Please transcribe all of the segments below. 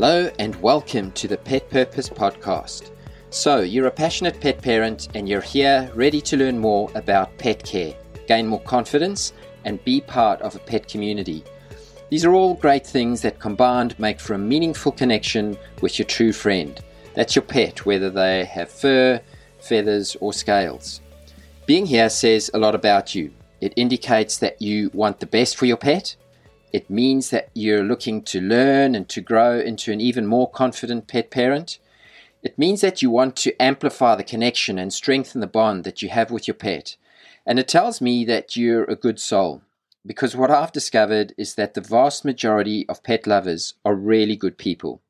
Hello and welcome to the Pet Purpose Podcast. So, you're a passionate pet parent and you're here ready to learn more about pet care, gain more confidence, and be part of a pet community. These are all great things that combined make for a meaningful connection with your true friend. That's your pet, whether they have fur, feathers, or scales. Being here says a lot about you. It indicates that you want the best for your pet. It means that you're looking to learn and to grow into an even more confident pet parent. It means that you want to amplify the connection and strengthen the bond that you have with your pet. And it tells me that you're a good soul. Because what I've discovered is that the vast majority of pet lovers are really good people.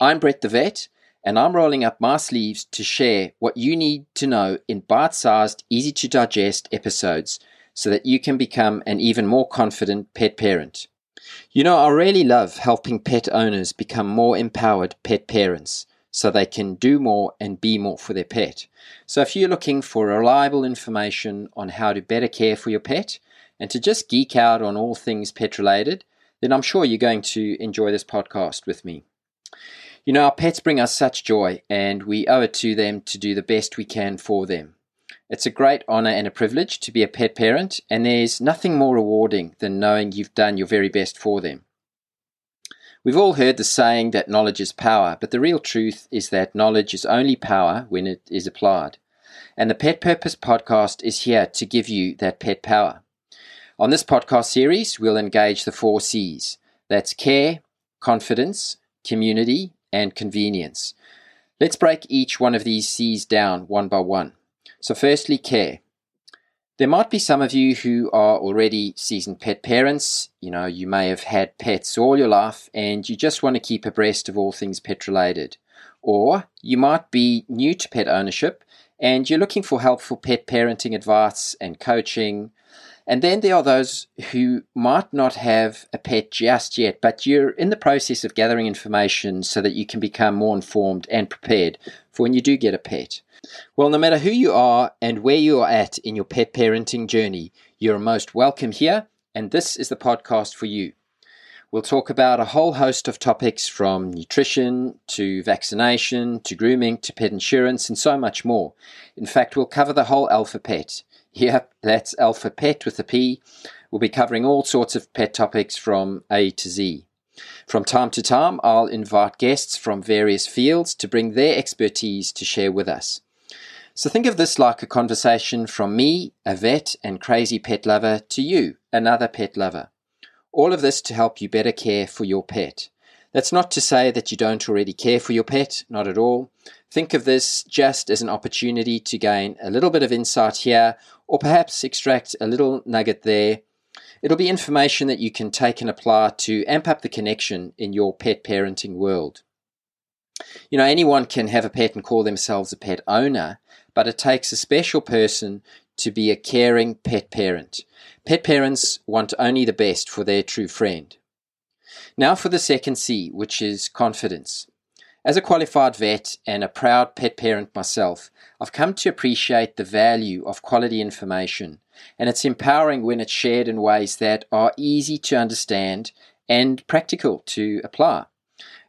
I'm Brett the Vet, and I'm rolling up my sleeves to share what you need to know in bite sized, easy to digest episodes so that you can become an even more confident pet parent. You know, I really love helping pet owners become more empowered pet parents so they can do more and be more for their pet. So, if you're looking for reliable information on how to better care for your pet and to just geek out on all things pet related, then I'm sure you're going to enjoy this podcast with me. You know, our pets bring us such joy, and we owe it to them to do the best we can for them. It's a great honour and a privilege to be a pet parent, and there's nothing more rewarding than knowing you've done your very best for them. We've all heard the saying that knowledge is power, but the real truth is that knowledge is only power when it is applied. And the Pet Purpose podcast is here to give you that pet power. On this podcast series, we'll engage the four C's that's care, confidence, community, and convenience. Let's break each one of these C's down one by one. So, firstly, care. There might be some of you who are already seasoned pet parents. You know, you may have had pets all your life and you just want to keep abreast of all things pet related. Or you might be new to pet ownership and you're looking for helpful pet parenting advice and coaching. And then there are those who might not have a pet just yet, but you're in the process of gathering information so that you can become more informed and prepared for when you do get a pet. Well, no matter who you are and where you are at in your pet parenting journey, you're most welcome here, and this is the podcast for you. We'll talk about a whole host of topics from nutrition to vaccination to grooming to pet insurance and so much more. In fact, we'll cover the whole Alpha Pet. Yep, that's Alpha Pet with a P. We'll be covering all sorts of pet topics from A to Z. From time to time, I'll invite guests from various fields to bring their expertise to share with us. So think of this like a conversation from me, a vet and crazy pet lover, to you, another pet lover. All of this to help you better care for your pet. That's not to say that you don't already care for your pet, not at all. Think of this just as an opportunity to gain a little bit of insight here, or perhaps extract a little nugget there. It'll be information that you can take and apply to amp up the connection in your pet parenting world. You know, anyone can have a pet and call themselves a pet owner, but it takes a special person to be a caring pet parent. Pet parents want only the best for their true friend. Now for the second C, which is confidence. As a qualified vet and a proud pet parent myself, I've come to appreciate the value of quality information, and it's empowering when it's shared in ways that are easy to understand and practical to apply.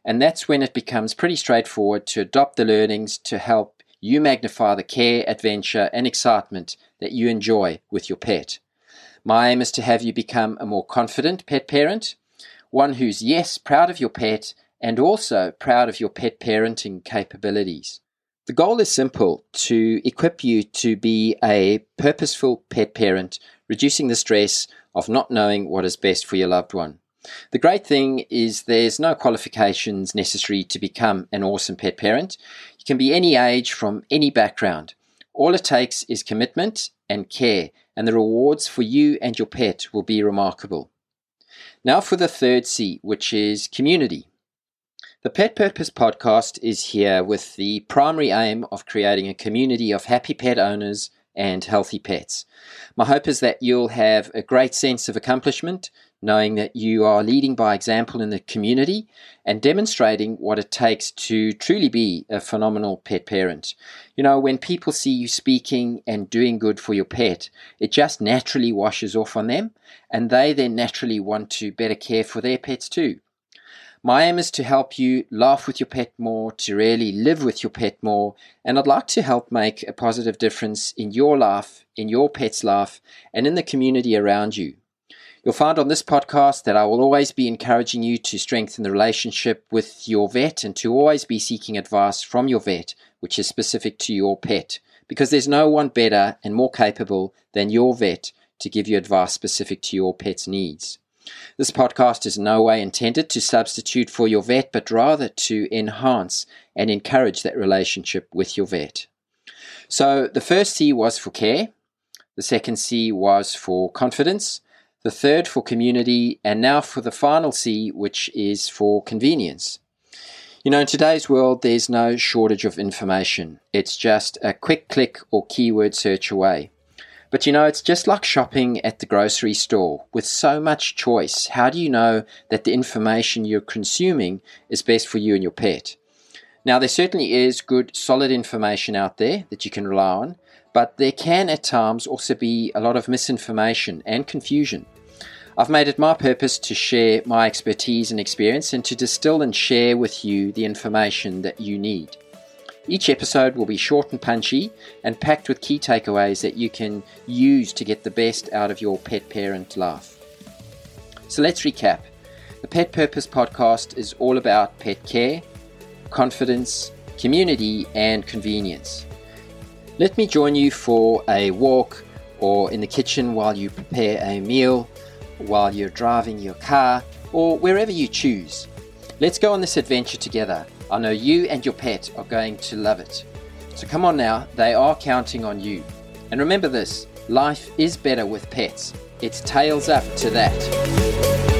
And that's when it becomes pretty straightforward to adopt the learnings to help you magnify the care, adventure, and excitement that you enjoy with your pet. My aim is to have you become a more confident pet parent, one who's, yes, proud of your pet and also proud of your pet parenting capabilities. The goal is simple to equip you to be a purposeful pet parent, reducing the stress of not knowing what is best for your loved one. The great thing is there's no qualifications necessary to become an awesome pet parent. You can be any age from any background. All it takes is commitment and care, and the rewards for you and your pet will be remarkable. Now for the third C, which is community. The Pet Purpose podcast is here with the primary aim of creating a community of happy pet owners and healthy pets. My hope is that you'll have a great sense of accomplishment, knowing that you are leading by example in the community and demonstrating what it takes to truly be a phenomenal pet parent. You know, when people see you speaking and doing good for your pet, it just naturally washes off on them, and they then naturally want to better care for their pets too. My aim is to help you laugh with your pet more, to really live with your pet more, and I'd like to help make a positive difference in your life, in your pet's life, and in the community around you. You'll find on this podcast that I will always be encouraging you to strengthen the relationship with your vet and to always be seeking advice from your vet, which is specific to your pet, because there's no one better and more capable than your vet to give you advice specific to your pet's needs. This podcast is in no way intended to substitute for your vet, but rather to enhance and encourage that relationship with your vet. So, the first C was for care, the second C was for confidence, the third for community, and now for the final C, which is for convenience. You know, in today's world, there's no shortage of information. It's just a quick click or keyword search away. But you know, it's just like shopping at the grocery store with so much choice. How do you know that the information you're consuming is best for you and your pet? Now, there certainly is good, solid information out there that you can rely on, but there can at times also be a lot of misinformation and confusion. I've made it my purpose to share my expertise and experience and to distill and share with you the information that you need. Each episode will be short and punchy and packed with key takeaways that you can use to get the best out of your pet parent life. So let's recap. The Pet Purpose podcast is all about pet care, confidence, community, and convenience. Let me join you for a walk or in the kitchen while you prepare a meal, while you're driving your car, or wherever you choose. Let's go on this adventure together I know you and your pet are going to love it. So come on now, they are counting on you. And remember this life is better with pets. It's tails up to that.